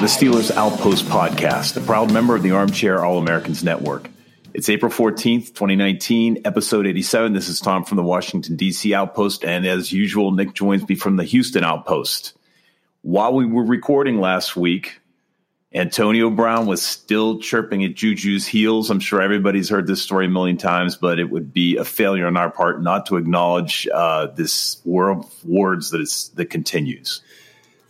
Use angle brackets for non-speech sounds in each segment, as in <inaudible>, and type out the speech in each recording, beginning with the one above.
The Steelers Outpost podcast, a proud member of the Armchair All Americans Network. It's April 14th, 2019, episode 87. This is Tom from the Washington, D.C. Outpost. And as usual, Nick joins me from the Houston Outpost. While we were recording last week, Antonio Brown was still chirping at Juju's heels. I'm sure everybody's heard this story a million times, but it would be a failure on our part not to acknowledge uh, this war of words that, is, that continues.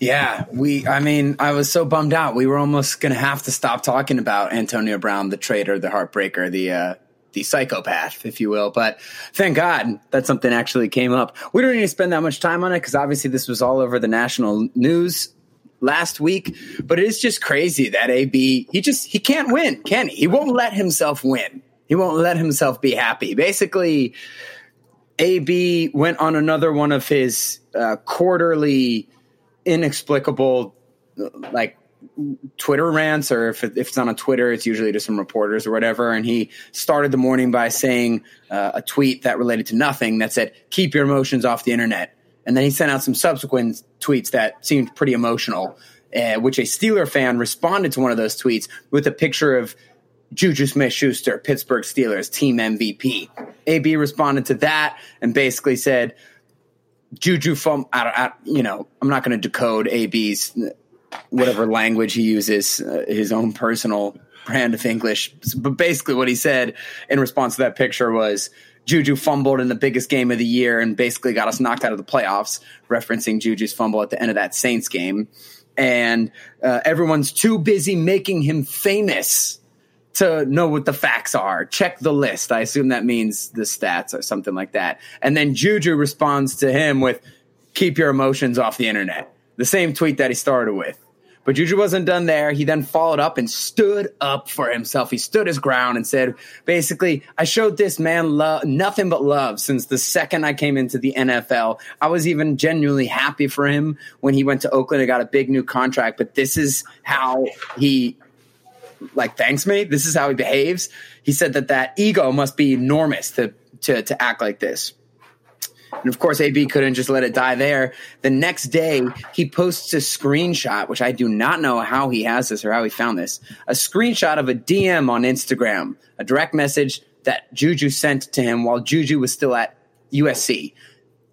Yeah, we. I mean, I was so bummed out. We were almost going to have to stop talking about Antonio Brown, the traitor, the heartbreaker, the uh, the psychopath, if you will. But thank God that something actually came up. We don't need to spend that much time on it because obviously this was all over the national news last week. But it is just crazy that AB he just he can't win, can he? He won't let himself win. He won't let himself be happy. Basically, AB went on another one of his uh, quarterly inexplicable like Twitter rants, or if, it, if it's on a Twitter, it's usually to some reporters or whatever. And he started the morning by saying uh, a tweet that related to nothing that said, "Keep your emotions off the internet." And then he sent out some subsequent tweets that seemed pretty emotional, uh, which a Steeler fan responded to one of those tweets with a picture of Juju Smith Schuster, Pittsburgh Steelers team MVP. AB responded to that and basically said, Juju don't- you know, I'm not going to decode AB's whatever language he uses, uh, his own personal brand of English. But basically, what he said in response to that picture was Juju fumbled in the biggest game of the year and basically got us knocked out of the playoffs, referencing Juju's fumble at the end of that Saints game. And uh, everyone's too busy making him famous to know what the facts are. Check the list. I assume that means the stats or something like that. And then Juju responds to him with, keep your emotions off the internet. The same tweet that he started with. But Juju wasn't done there. He then followed up and stood up for himself. He stood his ground and said, basically, I showed this man love, nothing but love since the second I came into the NFL. I was even genuinely happy for him when he went to Oakland and got a big new contract. But this is how he like thanks me. This is how he behaves. He said that that ego must be enormous to to to act like this. And of course, AB couldn't just let it die there. The next day, he posts a screenshot, which I do not know how he has this or how he found this. A screenshot of a DM on Instagram, a direct message that Juju sent to him while Juju was still at USC.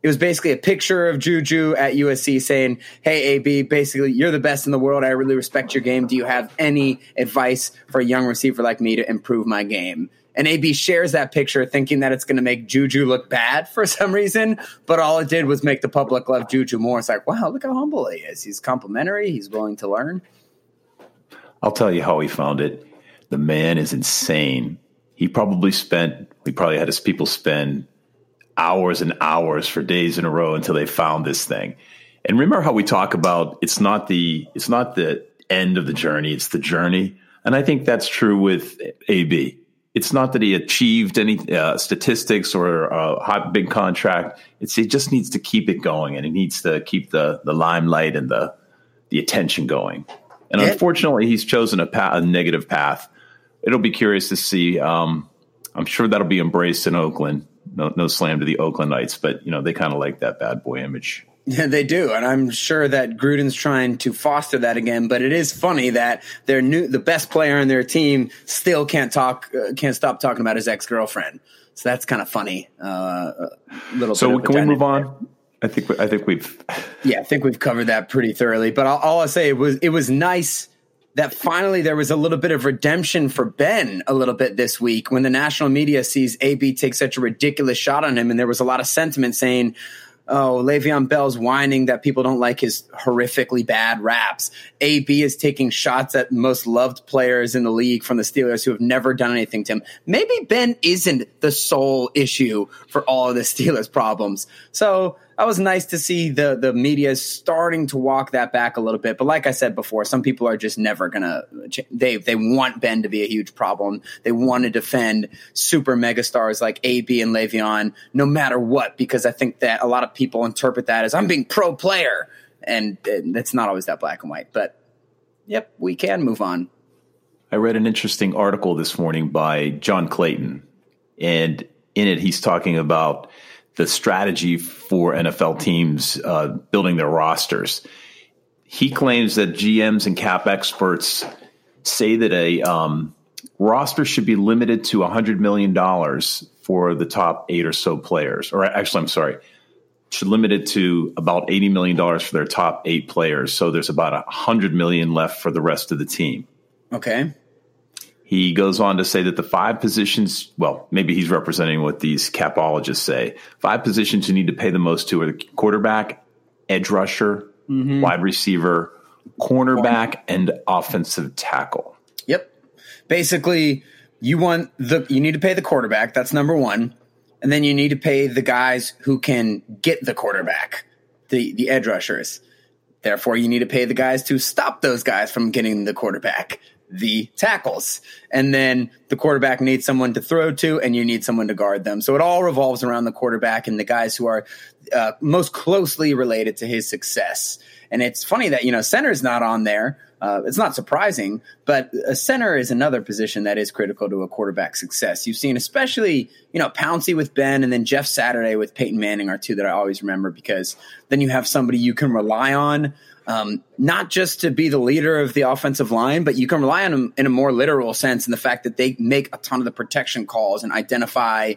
It was basically a picture of Juju at USC saying, Hey, AB, basically, you're the best in the world. I really respect your game. Do you have any advice for a young receiver like me to improve my game? And AB shares that picture thinking that it's going to make Juju look bad for <laughs> some reason, but all it did was make the public love Juju more. It's like, wow, look how humble he is. He's complimentary, he's willing to learn. I'll tell you how he found it. The man is insane. He probably spent, he probably had his people spend hours and hours for days in a row until they found this thing. And remember how we talk about it's not the it's not the end of the journey, it's the journey. And I think that's true with AB. It's not that he achieved any uh, statistics or a hot big contract. It's he just needs to keep it going, and he needs to keep the the limelight and the the attention going. And Yeah. unfortunately, he's chosen a, path, a negative path. It'll be curious to see. Um, I'm sure that'll be embraced in Oakland. No, no slam to the Oakland Knights, but you know they kind of like that bad boy image. Yeah, they do, and I'm sure that Gruden's trying to foster that again. But it is funny that their new, the best player on their team, still can't talk, uh, can't stop talking about his ex girlfriend. So that's kind of funny. Uh, little. So can we move on? I think I think we've yeah, I think we've covered that pretty thoroughly. But all, all I'll say it was it was nice that finally there was a little bit of redemption for Ben a little bit this week when the national media sees AB take such a ridiculous shot on him, and there was a lot of sentiment saying, oh, Le'Veon Bell's whining that people don't like his horrifically bad raps. AB is taking shots at most loved players in the league from the Steelers who have never done anything to him. Maybe Ben isn't the sole issue for all of the Steelers' problems. So that was nice to see the the media starting to walk that back a little bit. But like I said before, some people are just never gonna. They they want Ben to be a huge problem. They want to defend super megastars like AB and Le'Veon no matter what, because I think that a lot of people interpret that as I'm being pro player, and, and it's not always that black and white. But yep, we can move on. I read an interesting article this morning by John Clayton, and in it he's talking about the strategy for NFL teams uh, building their rosters. He claims that GMs and cap experts say that a um, roster should be limited to $100 million for the top eight or so players. Or actually, I'm sorry, should limit it to about $80 million for their top eight players. So there's about 100 million left for the rest of the team. Okay. He goes on to say that the five positions, well, maybe he's representing what these capologists say. Five positions you need to pay the most to are the quarterback, edge rusher, mm-hmm. wide receiver, cornerback, and offensive tackle. Yep. Basically, you want the you need to pay the quarterback, that's number 1, and then you need to pay the guys who can get the quarterback, the the edge rushers. Therefore, you need to pay the guys to stop those guys from getting the quarterback the tackles. And then the quarterback needs someone to throw to, and you need someone to guard them. So it all revolves around the quarterback and the guys who are uh, most closely related to his success. And it's funny that, you know, center's not on there. Uh, it's not surprising, but a center is another position that is critical to a quarterback's success. You've seen, especially, you know, Pouncey with Ben and then Jeff Saturday with Peyton Manning are two that I always remember because then you have somebody you can rely on um, not just to be the leader of the offensive line, but you can rely on them in a more literal sense in the fact that they make a ton of the protection calls and identify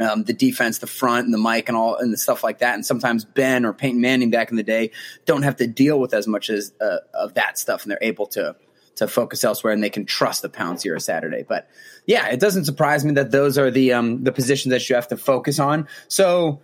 um, the defense, the front, and the mic, and all, and the stuff like that. And sometimes Ben or Peyton Manning back in the day don't have to deal with as much as uh, of that stuff, and they're able to to focus elsewhere, and they can trust the Pouncey or Saturday. But yeah, it doesn't surprise me that those are the um, the positions that you have to focus on. So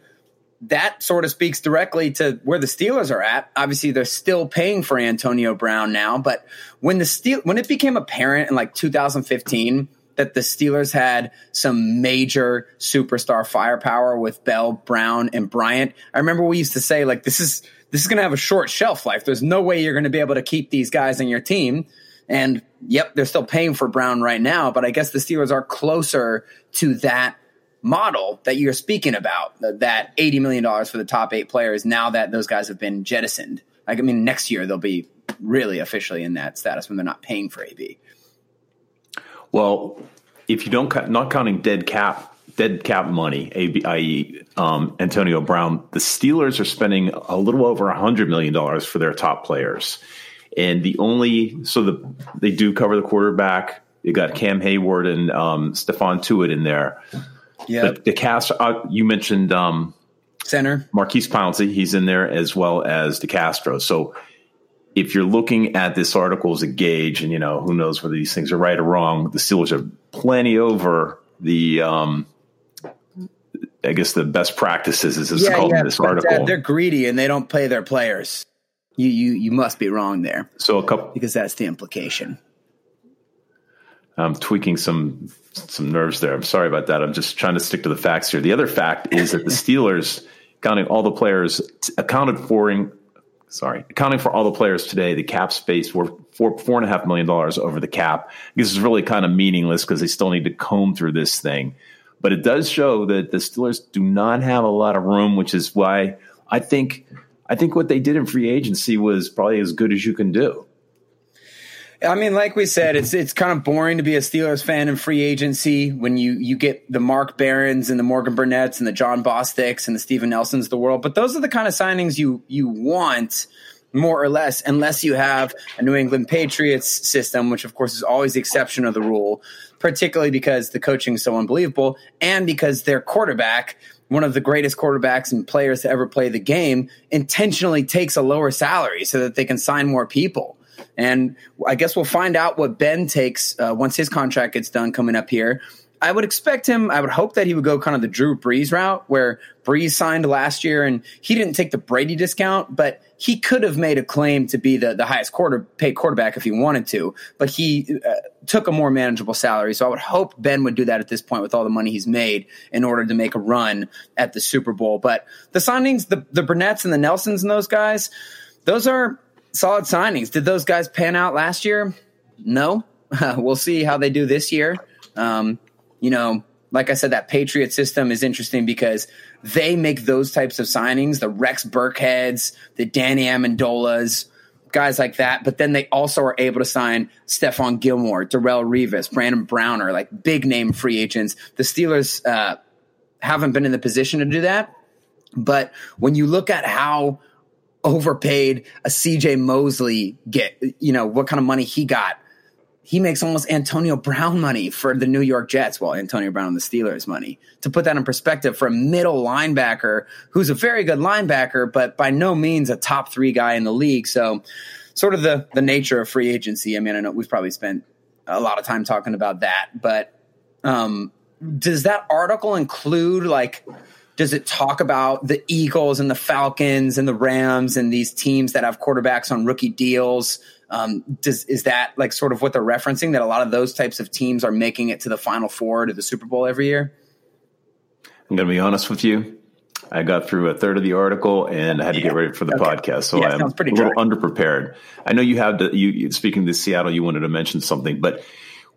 that sort of speaks directly to where the Steelers are at. Obviously, they're still paying for Antonio Brown now, but when the Steel when it became apparent in like 2015 that the Steelers had some major superstar firepower with Bell, Brown, and Bryant, I remember we used to say like this is this is going to have a short shelf life. There's no way you're going to be able to keep these guys on your team. And yep, they're still paying for Brown right now, but I guess the Steelers are closer to that model that you're speaking about, that $80 million for the top eight players, now that those guys have been jettisoned. Like, I mean, next year they'll be really officially in that status when they're not paying for AB. Well, if you don't, not counting dead cap, dead cap money, AB i.e., um, Antonio Brown, the Steelers are spending a little over $100 million for their top players. And the only, so the, they do cover the quarterback. You got Cam Hayward and um, Stephon Tuitt in there. Yeah, the, the, cast uh, you mentioned um, center Maurkice Pouncey, he's in there as well as DeCastro. So if you're looking at this article as a gauge, and you know who knows whether these things are right or wrong, the Steelers are plenty over the. Um, I guess the best practices is yeah, called yeah, in this article. They're greedy and they don't play their players. You you you must be wrong there. So a couple because that's the implication. I'm tweaking some some nerves there. I'm sorry about that. I'm just trying to stick to the facts here. The other fact is that the Steelers, counting all the players, accounted for in, sorry, accounting for all the players today, the cap space were four four and a half million dollars over the cap. This is really kind of meaningless because they still need to comb through this thing. But it does show that the Steelers do not have a lot of room, which is why I think I think what they did in free agency was probably as good as you can do. I mean, like we said, it's it's kind of boring to be a Steelers fan in free agency when you you get the Mark Barrons and the Morgan Burnett's and the Jon Bostic's and the Steven Nelsons of the world. But those are the kind of signings you you want more or less, unless you have a New England Patriots system, which of course is always the exception of the rule, particularly because the coaching is so unbelievable and because their quarterback one of the greatest quarterbacks and players to ever play the game intentionally takes a lower salary so that they can sign more people. And I guess we'll find out what Ben takes uh, once his contract gets done coming up here. I would expect him, I would hope that he would go kind of the Drew Brees route where Brees signed last year and he didn't take the Brady discount, but he could have made a claim to be the, the highest quarter paid quarterback if he wanted to, but he uh, took a more manageable salary. So I would hope Ben would do that at this point with all the money he's made in order to make a run at the Super Bowl. But the signings, the, the Burnett's and the Nelsons and those guys, those are solid signings. Did those guys pan out last year? No. <laughs> we'll see how they do this year. Um, you know, like I said, that Patriot system is interesting because they make those types of signings, the Rex Burkheads, the Danny Amendolas, guys like that. But then they also are able to sign Stephon Gilmore, Darrelle Revis, Brandon Browner, like big name free agents. The Steelers uh, haven't been in the position to do that. But when you look at how overpaid a CJ Mosley get, you know, what kind of money he got he makes almost Antonio Brown money for the New York Jets, while Antonio Brown the Steelers money. To put that in perspective, for a middle linebacker who's a very good linebacker, but by no means a top three guy in the league. So, sort of the the nature of free agency. I mean, I know we've probably spent a lot of time talking about that, but um, does that article include like? Does it talk about the Eagles and the Falcons and the Rams and these teams that have quarterbacks on rookie deals? Um, does is that like sort of what they're referencing that a lot of those types of teams are making it to the Final Four to the Super Bowl every year? I'm going to be honest with you. I got through a third of the article and I had to Yeah. get ready for the Okay. podcast, so Yeah, I'm pretty a little underprepared. I know you have to. You you- speaking to Seattle, you wanted to mention something, but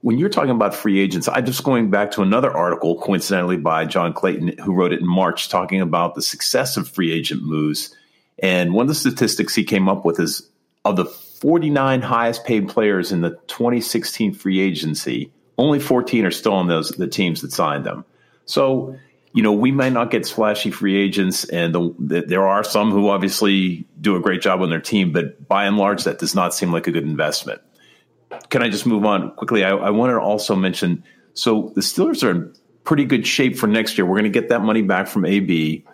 when you're talking about free agents, I'm just going back to another article, coincidentally by John Clayton, who wrote it in March, talking about the success of free agent moves. And one of the statistics he came up with is of the 49 highest paid players in the 2016 free agency, only 14 are still on those the teams that signed them. So, you know, we might not get splashy free agents, and the, the, there are some who obviously do a great job on their team, but by and large, that does not seem like a good investment. Can I just move on quickly? I, I wanted to also mention so the Steelers are in pretty good shape for next year. We're going to get that money back from AB.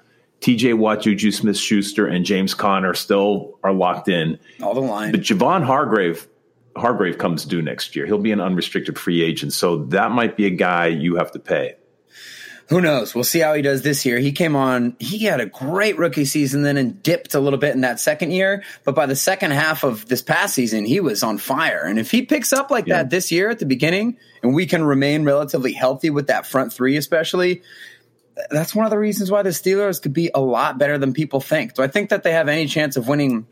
TJ Watt, Juju Smith Schuster, and James Conner still are locked in. All the line. But Javon Hargrave Hargrave comes due next year. He'll be an unrestricted free agent. So that might be a guy you have to pay. Who knows? We'll see how he does this year. He came on, he had a great rookie season then and dipped a little bit in that second year. But by the second half of this past season, he was on fire. And if he picks up like Yeah. that this year at the beginning and we can remain relatively healthy with that front three, especially, that's one of the reasons why the Steelers could be a lot better than people think. Do I think that they have any chance of winning,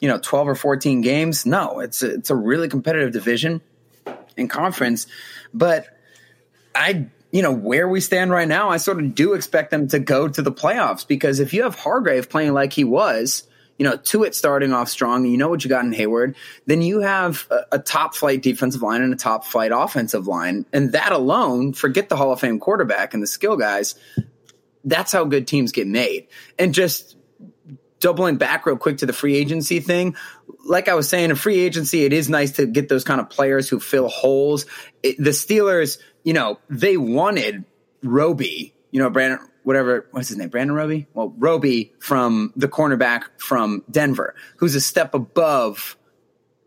you know, 12 or 14 games? No, it's a, it's a really competitive division in conference. But I, you know, where we stand right now, I sort of do expect them to go to the playoffs because if you have Hargrave playing like he was, you know, Tuitt starting off strong, and you know what you got in Hayward, then you have a, a top flight defensive line and a top flight offensive line. And that alone, forget the Hall of Fame quarterback and the skill guys, that's how good teams get made. And just doubling back real quick to the free agency thing, like I was saying, in free agency, it is nice to get those kind of players who fill holes. It, the Steelers, you know, they wanted Roby, you know, Brandon, whatever, what's his name? Brandon Roby? Well, Roby from the cornerback from Denver, who's a step above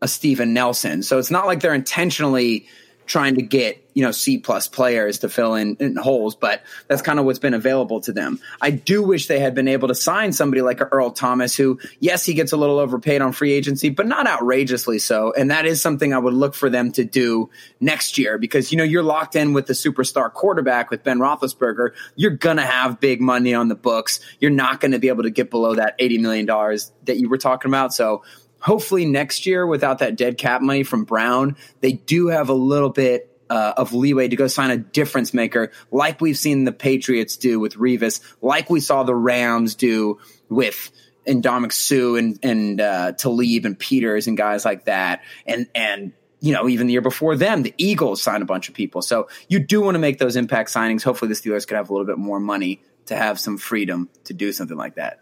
a Steven Nelson. So it's not like they're intentionally trying to get, you know, C plus players to fill in, in holes, but that's kind of what's been available to them. I do wish they had been able to sign somebody like Earl Thomas, who, yes, he gets a little overpaid on free agency, but not outrageously so. And that is something I would look for them to do next year because, you know, you're locked in with the superstar quarterback with Ben Roethlisberger. You're to have big money on the books. You're not going to be able to get below that $80 million that you were talking about. So hopefully next year without that dead cap money from Brown, they do have a little bit uh, of leeway to go sign a difference maker, like we've seen the Patriots do with Revis, like we saw the Rams do with Ndamukong Suh and and uh, Talib and Peters and guys like that, and and you know even the year before them, the Eagles signed a bunch of people. So you do want to make those impact signings. Hopefully, the Steelers could have a little bit more money to have some freedom to do something like that.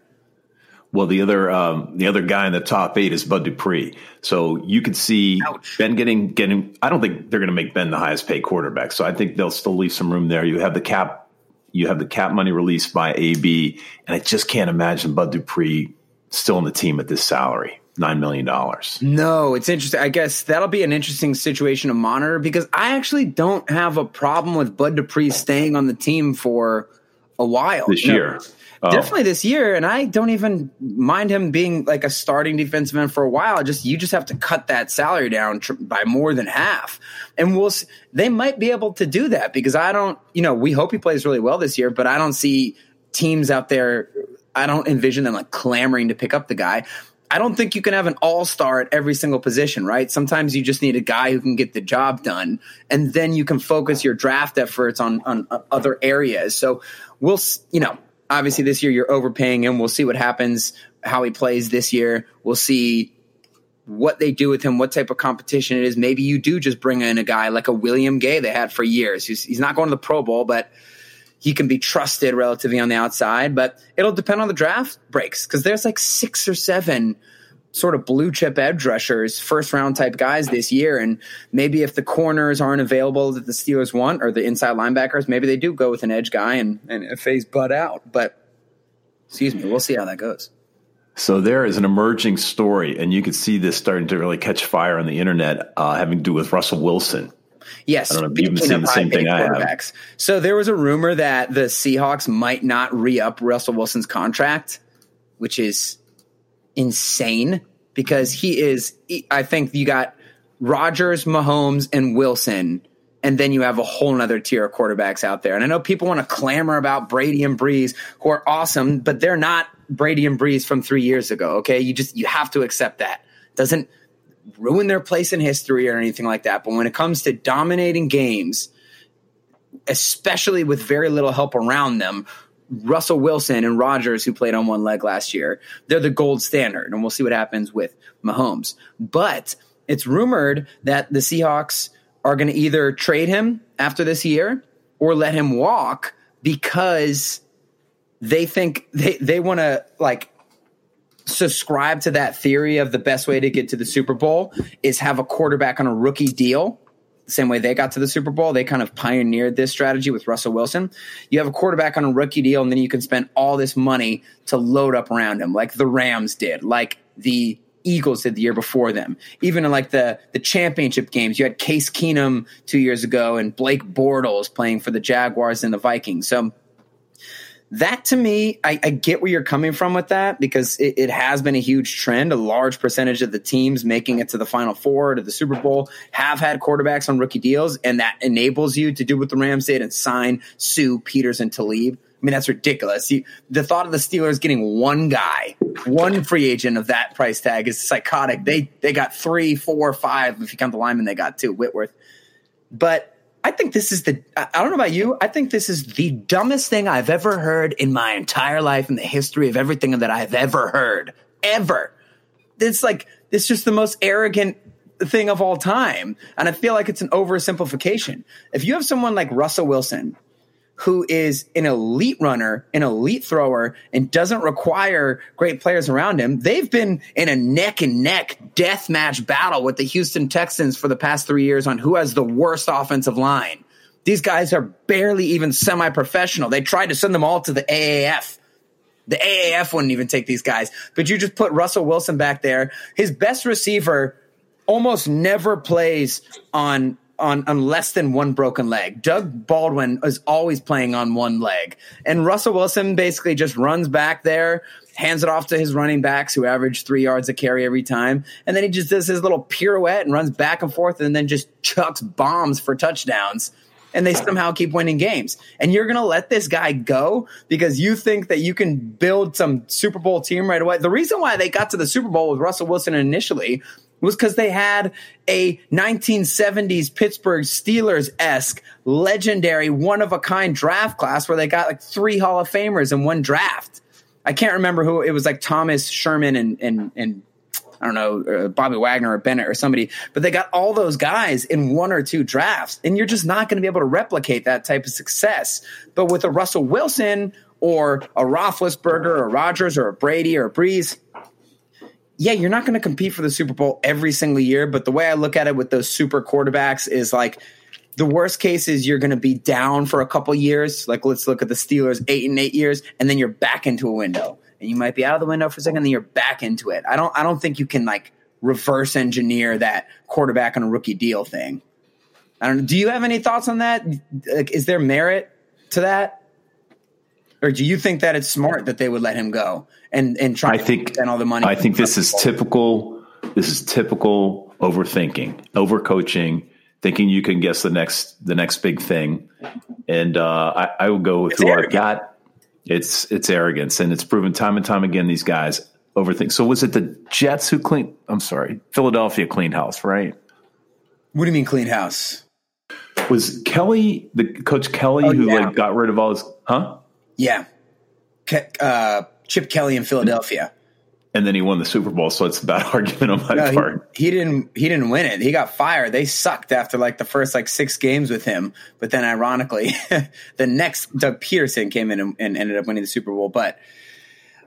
Well, the other um, the other guy in the top eight is Bud Dupree. So you could see Ouch. Ben getting getting. I don't think they're going to make Ben the highest paid quarterback. So I think they'll still leave some room there. You have the cap You have the cap money released by AB, and I just can't imagine Bud Dupree still on the team at this salary. $9 million. No, it's interesting. I guess that'll be an interesting situation to monitor because I actually don't have a problem with Bud Dupree staying on the team for a while. This year. Oh. Definitely this year, and I don't even mind him being like a starting defensive end for a while. Just you just have to cut that salary down tr- by more than half, and we'll. s- They might be able to do that because I don't. You know, we hope he plays really well this year, but I don't see teams out there. I don't envision them like clamoring to pick up the guy. I don't think you can have an all star at every single position, right? Sometimes you just need a guy who can get the job done, and then you can focus your draft efforts on on uh, other areas. So we'll, you know, obviously this year you're overpaying him. We'll see what happens, how he plays this year. We'll see what they do with him, what type of competition it is. Maybe you do just bring in a guy like a William Gay they had for years. He's, he's not going to the Pro Bowl, but he can be trusted relatively on the outside. But it'll depend on the draft breaks because there's like six or seven sort of blue chip edge rushers, first round type guys this year. And maybe if the corners aren't available that the Steelers want or the inside linebackers, maybe they do go with an edge guy and, and phase Bud out. But excuse me, we'll see how that goes. So there is an emerging story, and you can see this starting to really catch fire on the internet, uh, having to do with Russell Wilson. Yes, I don't know if you've been seeing the same thing I have. So there was a rumor that the Seahawks might not re-up Russell Wilson's contract, which is insane because he is. I think you got Rodgers, Mahomes, and Wilson, and then you have a whole nother tier of quarterbacks out there. And I know people want to clamor about Brady and Brees, who are awesome, but they're not Brady and Brees from three years ago. Okay, you just you have to accept that. Doesn't ruin their place in history or anything like that. But when it comes to dominating games, especially with very little help around them, Russell Wilson and Rodgers, who played on one leg last year, they're the gold standard. And we'll see what happens with Mahomes. But it's rumored that the Seahawks are going to either trade him after this year or let him walk because they think they, they want to like subscribe to that theory of the best way to get to the Super Bowl is have a quarterback on a rookie deal. Same way they got to the Super Bowl, they kind of pioneered this strategy with Russell Wilson. You have a quarterback on a rookie deal, and then you can spend all this money to load up around him, like the Rams did, like the Eagles did the year before them. Even in like the the championship games, you had Case Keenum two years ago and Blake Bortles playing for the Jaguars and the Vikings. So that to me, I, I get where you're coming from with that because it, it has been a huge trend. A large percentage of the teams making it to the Final Four, to the Super Bowl, have had quarterbacks on rookie deals, and that enables you to do what the Rams did and sign Suh, Peters, and Talib. I mean, that's ridiculous. You, the thought of the Steelers getting one guy, one free agent of that price tag is psychotic. They they got three, four, five. If you count the lineman, they got two. Whitworth, but I think this is the, I don't know about you. I think this is the dumbest thing I've ever heard in my entire life in the history of everything that I've ever heard. Ever. It's like, it's just the most arrogant thing of all time. And I feel like it's an oversimplification. If you have someone like Russell Wilson, who is an elite runner, an elite thrower, and doesn't require great players around him. They've been in a neck and neck death match battle with the Houston Texans for the past three years on who has the worst offensive line. These guys are barely even semi professional. They tried to send them all to the AAF. The AAF wouldn't even take these guys. But you just put Russell Wilson back there. His best receiver almost never plays on on on less than one broken leg. Doug Baldwin is always playing on one leg. And Russell Wilson basically just runs back there, hands it off to his running backs who average 3 yards a carry every time, and then he just does his little pirouette and runs back and forth and then just chucks bombs for touchdowns and they somehow keep winning games. And you're going to let this guy go because you think that you can build some Super Bowl team right away. The reason why they got to the Super Bowl with Russell Wilson initially was because they had a 1970s Pittsburgh Steelers esque legendary one of a kind draft class where they got like three Hall of Famers in one draft. I can't remember who it was like Thomas Sherman and, and, and I don't know, uh, Bobby Wagner or Bennett or somebody, but they got all those guys in one or two drafts, and you're just not going to be able to replicate that type of success. But with a Russell Wilson or a Roethlisberger or Rodgers or a Brady or a Brees, yeah, you're not going to compete for the Super Bowl every single year. But the way I look at it with those super quarterbacks is like the worst case is you're going to be down for a couple years. Like let's look at the Steelers, eight and eight years, and then you're back into a window, and you might be out of the window for a second, and then you're back into it. I don't, I don't think you can like reverse engineer that quarterback on a rookie deal thing. I don't. Do you have any thoughts on that? Like, is there merit to that, or do you think that it's smart that they would let him go and and try I to think spend all the money? I think this is typical. This is typical overthinking, overcoaching, thinking you can guess the next the next big thing. And uh, I, I will go with It's who I've got. It's it's arrogance, and it's proven time and time again. These guys overthink. So was it the Jets who cleaned? I'm sorry, Philadelphia cleaned house, right? What do you mean clean house? Was Kelly the coach Kelly Oh, who yeah. like got rid of all his? Huh? Yeah, Ke- uh, Chip Kelly in Philadelphia. And then he won the Super Bowl, so it's a bad <laughs> argument on my No, part. he, he didn't. He didn't win it. He got fired. They sucked after like the first like six games with him. But then, ironically, <laughs> the next Doug Pederson came in and, and ended up winning the Super Bowl. But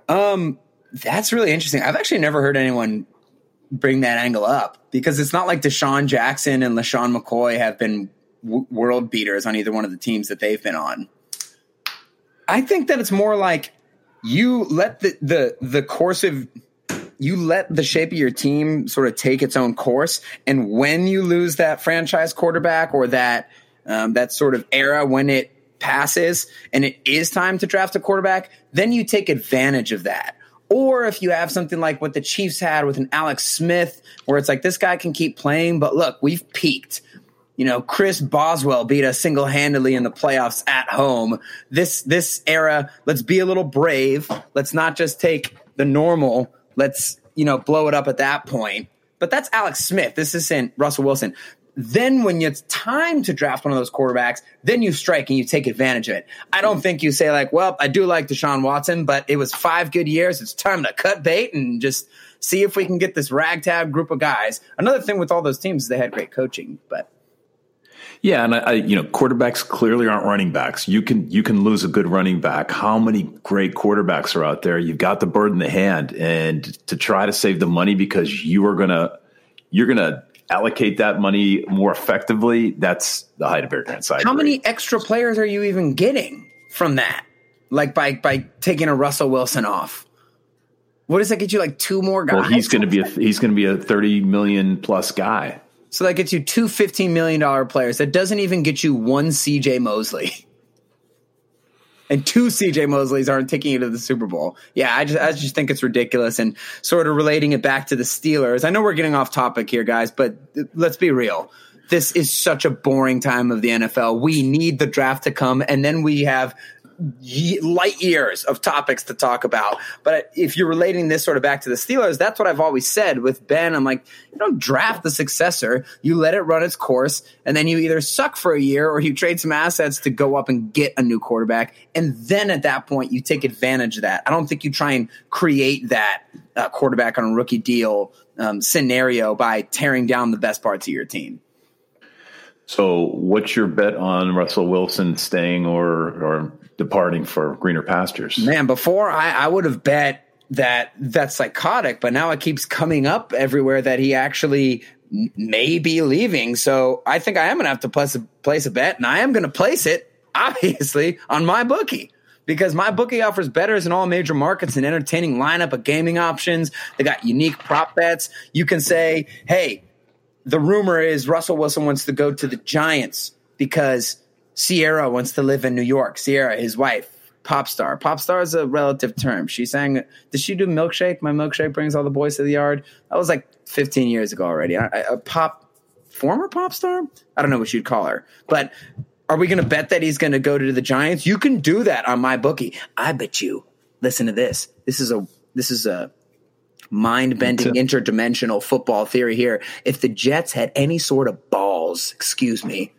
um, that's really interesting. I've actually never heard anyone bring that angle up because it's not like DeSean Jackson and LeSean McCoy have been w- world beaters on either one of the teams that they've been on. I think that it's more like you let the the the course of you let the shape of your team sort of take its own course, and when you lose that franchise quarterback or that um, that sort of era when it passes and it is time to draft a quarterback, then you take advantage of that. Or if you have something like what the Chiefs had with an Alex Smith, where it's like this guy can keep playing, but look, we've peaked. You know, Chris Boswell beat us single handedly in the playoffs at home. This this era, let's be a little brave. Let's not just take the normal. Let's you know blow it up at that point. But that's Alex Smith. This isn't Russell Wilson. Then when it's time to draft one of those quarterbacks, then you strike and you take advantage of it. I don't think you say like, well, I do like Deshaun Watson, but it was five good years. It's time to cut bait and just see if we can get this ragtag group of guys. Another thing with all those teams is they had great coaching, but Yeah, and I, I, you know, quarterbacks clearly aren't running backs. You can you can lose a good running back. How many great quarterbacks are out there? You've got the bird in the hand, and to try to save the money because you are gonna you're gonna allocate that money more effectively. That's the height of arrogance. I how agree. many extra players are you even getting from that? Like by by taking a Russell Wilson off. What does that get you? Like two more guys? Well, he's going to be a he's going to be a thirty million plus guy. So that gets you two $15 million players. That doesn't even get you one CJ Mosley. <laughs> And two CJ Mosleys aren't taking you to the Super Bowl. Yeah, I just I just think it's ridiculous and sort of relating it back to the Steelers. I know we're getting off topic here, guys, but let's be real. This is such a boring time of the NFL. We need the draft to come, and then we have light years of topics to talk about. But if you're relating this sort of back to the Steelers, that's what I've always said with Ben. I'm like, you don't draft the successor, you let it run its course, and then you either suck for a year or you trade some assets to go up and get a new quarterback. And then at that point, you take advantage of that. I don't think you try and create that uh, quarterback on a rookie deal um, scenario by tearing down the best parts of your team. So, what's your bet on Russell Wilson staying or or departing for greener pastures? Man, before I, I would have bet that that's psychotic, but now it keeps coming up everywhere that he actually may be leaving. So I think I am going to have to place a, place a bet, and I am going to place it, <laughs> obviously, on my bookie. Because my bookie offers betters in all major markets an entertaining lineup of gaming options. They got unique prop bets. You can say, hey, the rumor is Russell Wilson wants to go to the Giants because Ciara wants to live in New York. Ciara, his wife, pop star. Pop star is a relative term. She sang, did she do Milkshake? My milkshake brings all the boys to the yard. That was like 15 years ago already. I- A pop, former pop star? I don't know what you'd call her. But are we going to bet that he's going to go to the Giants? You can do that on my bookie. I bet you. Listen to this. This is a, this is a, mind bending interdimensional football theory here. If the Jets had any sort of balls, excuse me,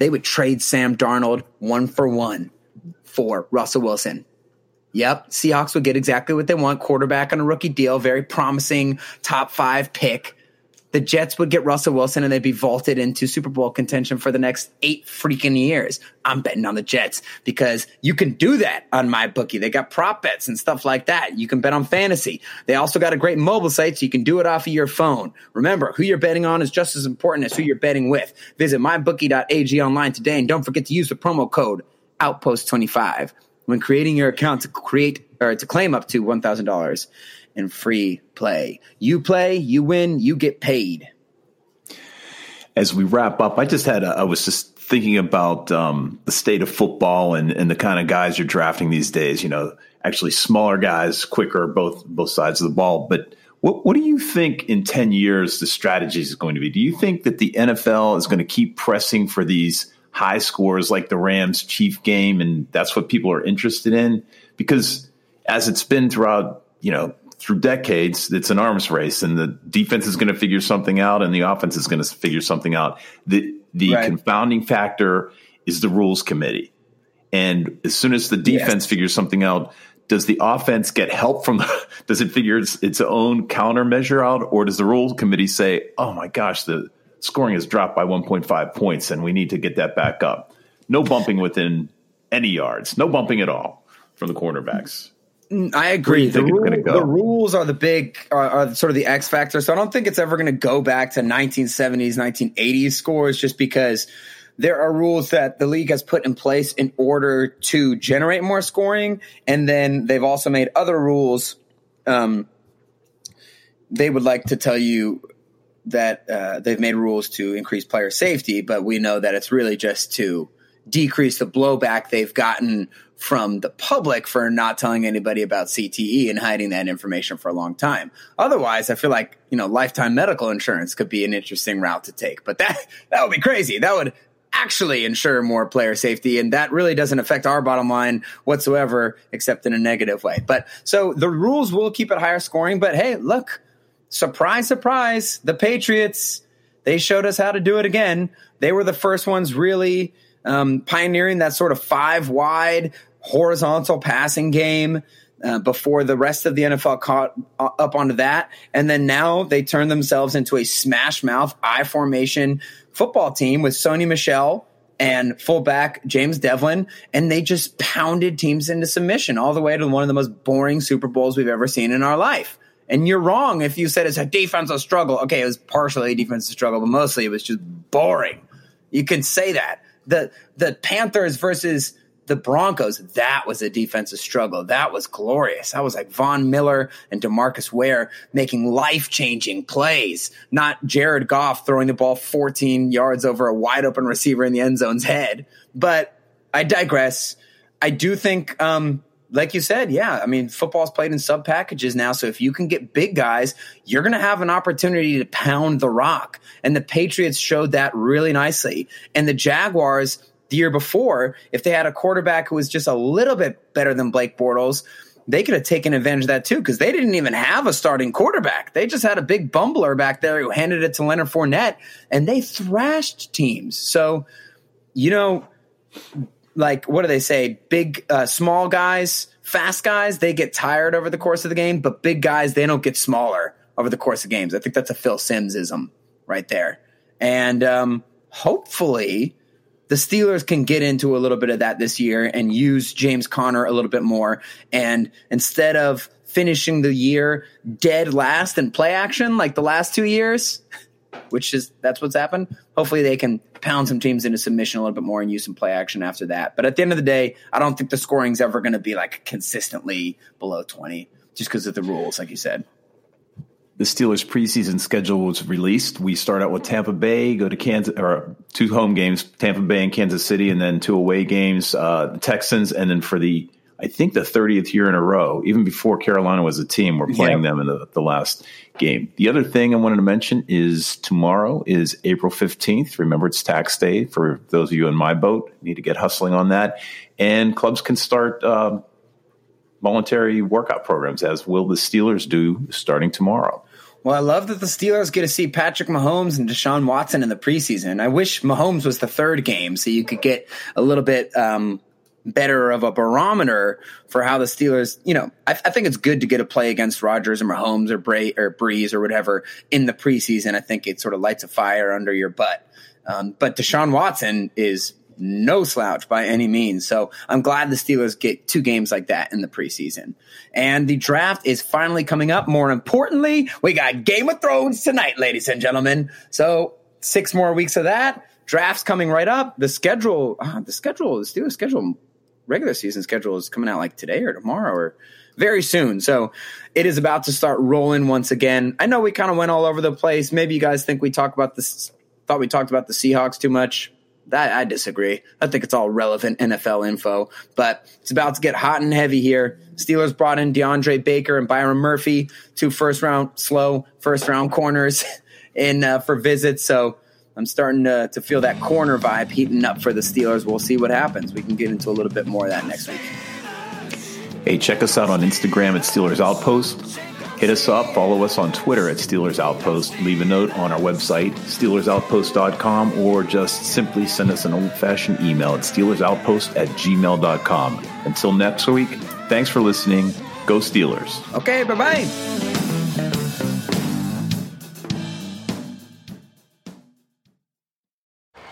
they would trade Sam Darnold one for one for Russell Wilson. Yep, Seahawks would get exactly what they want quarterback on a rookie deal, very promising top five pick. The Jets would get Russell Wilson and they'd be vaulted into Super Bowl contention for the next eight freaking years. I'm betting on the Jets because you can do that on my bookie. They got prop bets and stuff like that. You can bet on fantasy. They also got a great mobile site so you can do it off of your phone. Remember, who you're betting on is just as important as who you're betting with. Visit mybookie.ag online today and don't forget to use the promo code Outpost25 when creating your account to create or to claim up to $1,000 in free play. You play, you win, you get paid. As we wrap up, I just had, a, I was just thinking about um, the state of football and, and the kind of guys you're drafting these days. You know, actually smaller guys, quicker, both both sides of the ball. But what what do you think in ten years the strategy is going to be? Do you think that the NFL is going to keep pressing for these high scores like the Rams Chief game, and that's what people are interested in? Because as it's been throughout, you know, through decades, it's an arms race, and the defense is going to figure something out, and the offense is going to figure something out. The the Right. confounding factor is the rules committee, and as soon as the defense Yes. figures something out, does the offense get help from? The, <laughs> does it figure its, its own countermeasure out, or does the rules committee say, "Oh my gosh, the scoring has dropped by 1.5 points, and we need to get that back up"? No bumping within any yards, no bumping at all from the cornerbacks. I agree. the, rule- go? the rules are the big, are, are sort of the X factor. So I don't think it's ever going to go back to 1970s, 1980s scores just because there are rules that the league has put in place in order to generate more scoring. And then they've also made other rules. Um, they would like to tell you that uh, they've made rules to increase player safety, but we know that it's really just to decrease the blowback they've gotten from the public for not telling anybody about CTE and hiding that information for a long time. Otherwise, I feel like, you know, lifetime medical insurance could be an interesting route to take, but that, <laughs> that would be crazy. That would actually ensure more player safety. And that really doesn't affect our bottom line whatsoever, except in a negative way. But so the rules will keep it higher scoring, but hey, look, surprise, surprise, the Patriots, they showed us how to do it again. They were the first ones really um, pioneering that sort of five wide horizontal passing game. Uh, before the rest of the NFL caught uh, up onto that. And then now they turn themselves into a smash mouth I formation football team with Sony Michel and fullback James Develin. And they just pounded teams into submission all the way to one of the most boring Super Bowls we've ever seen in our life. And you're wrong if you said it's a defensive struggle. Okay, it was partially a defensive struggle, but mostly it was just boring. You can say that. The the Panthers versus the Broncos, that was a defensive struggle. That was glorious. That was like Von Miller and Demarcus Ware making life changing plays, not Jared Goff throwing the ball 14 yards over a wide open receiver in the end zone's head. But I digress. I do think, um, like you said, yeah, I mean, football's played in sub packages now. So if you can get big guys, you're going to have an opportunity to pound the rock. And the Patriots showed that really nicely. And the Jaguars, the year before, if they had a quarterback who was just a little bit better than Blake Bortles, they could have taken advantage of that too because they didn't even have a starting quarterback. They just had a big bumbler back there who handed it to Leonard Fournette, and they thrashed teams. So, you know, like what do they say? Big, uh, small guys, fast guys, they get tired over the course of the game, but big guys, they don't get smaller over the course of games. I think that's a Phil Simsism right there. And um, hopefully, the Steelers can get into a little bit of that this year and use James Conner a little bit more. And instead of finishing the year dead last in play action like the last two years, which is that's what's happened. Hopefully, they can pound some teams into submission a little bit more and use some play action after that. But at the end of the day, I don't think the scoring's ever going to be like consistently below twenty, just because of the rules, like you said. The Steelers preseason schedule was released. We start out with Tampa Bay, go to Kansas, or two home games, Tampa Bay and Kansas City, and then two away games, uh, the Texans, and then for the I think the 30th year in a row, even before Carolina was a team, we're playing Yeah. them in the, the last game. The other thing I wanted to mention is tomorrow is April 15th. Remember, it's tax day for those of you in my boat. Need to get hustling on that. And clubs can start um, voluntary workout programs, as will the Steelers do starting tomorrow. Well, I love that the Steelers get to see Patrick Mahomes and Deshaun Watson in the preseason. I wish Mahomes was the third game so you could get a little bit um, better of a barometer for how the Steelers, you know, I, I think it's good to get a play against Rodgers or Mahomes or Bray or Brees or whatever in the preseason. I think it sort of lights a fire under your butt. Um, but Deshaun Watson is no slouch by any means. So I'm glad the Steelers get two games like that in the preseason. And the draft is finally coming up. More importantly, we got Game of Thrones tonight, ladies and gentlemen. So six more weeks of that. Draft's coming right up. The schedule, uh, the schedule, the Steelers schedule, regular season schedule is coming out like today or tomorrow or very soon. So it is about to start rolling once again. I know we kind of went all over the place. Maybe you guys think we talked about this, thought we talked about the Seahawks too much. That I disagree. I think it's all relevant NFL info, but it's about to get hot and heavy here. Steelers brought in DeAndre Baker and Byron Murphy, two first round slow first round corners <laughs> in uh, for visits. So I'm starting to, to feel that corner vibe heating up for the Steelers. We'll see what happens. We can get into a little bit more of that next week. Hey, check us out on Instagram at Steelers Outpost. Hit us up, follow us on Twitter at Steelers Outpost, leave a note on our website, SteelersOutpost.com, or just simply send us an old fashioned email at SteelersOutpost at gmail.com. Until next week, thanks for listening. Go Steelers. Okay, bye bye.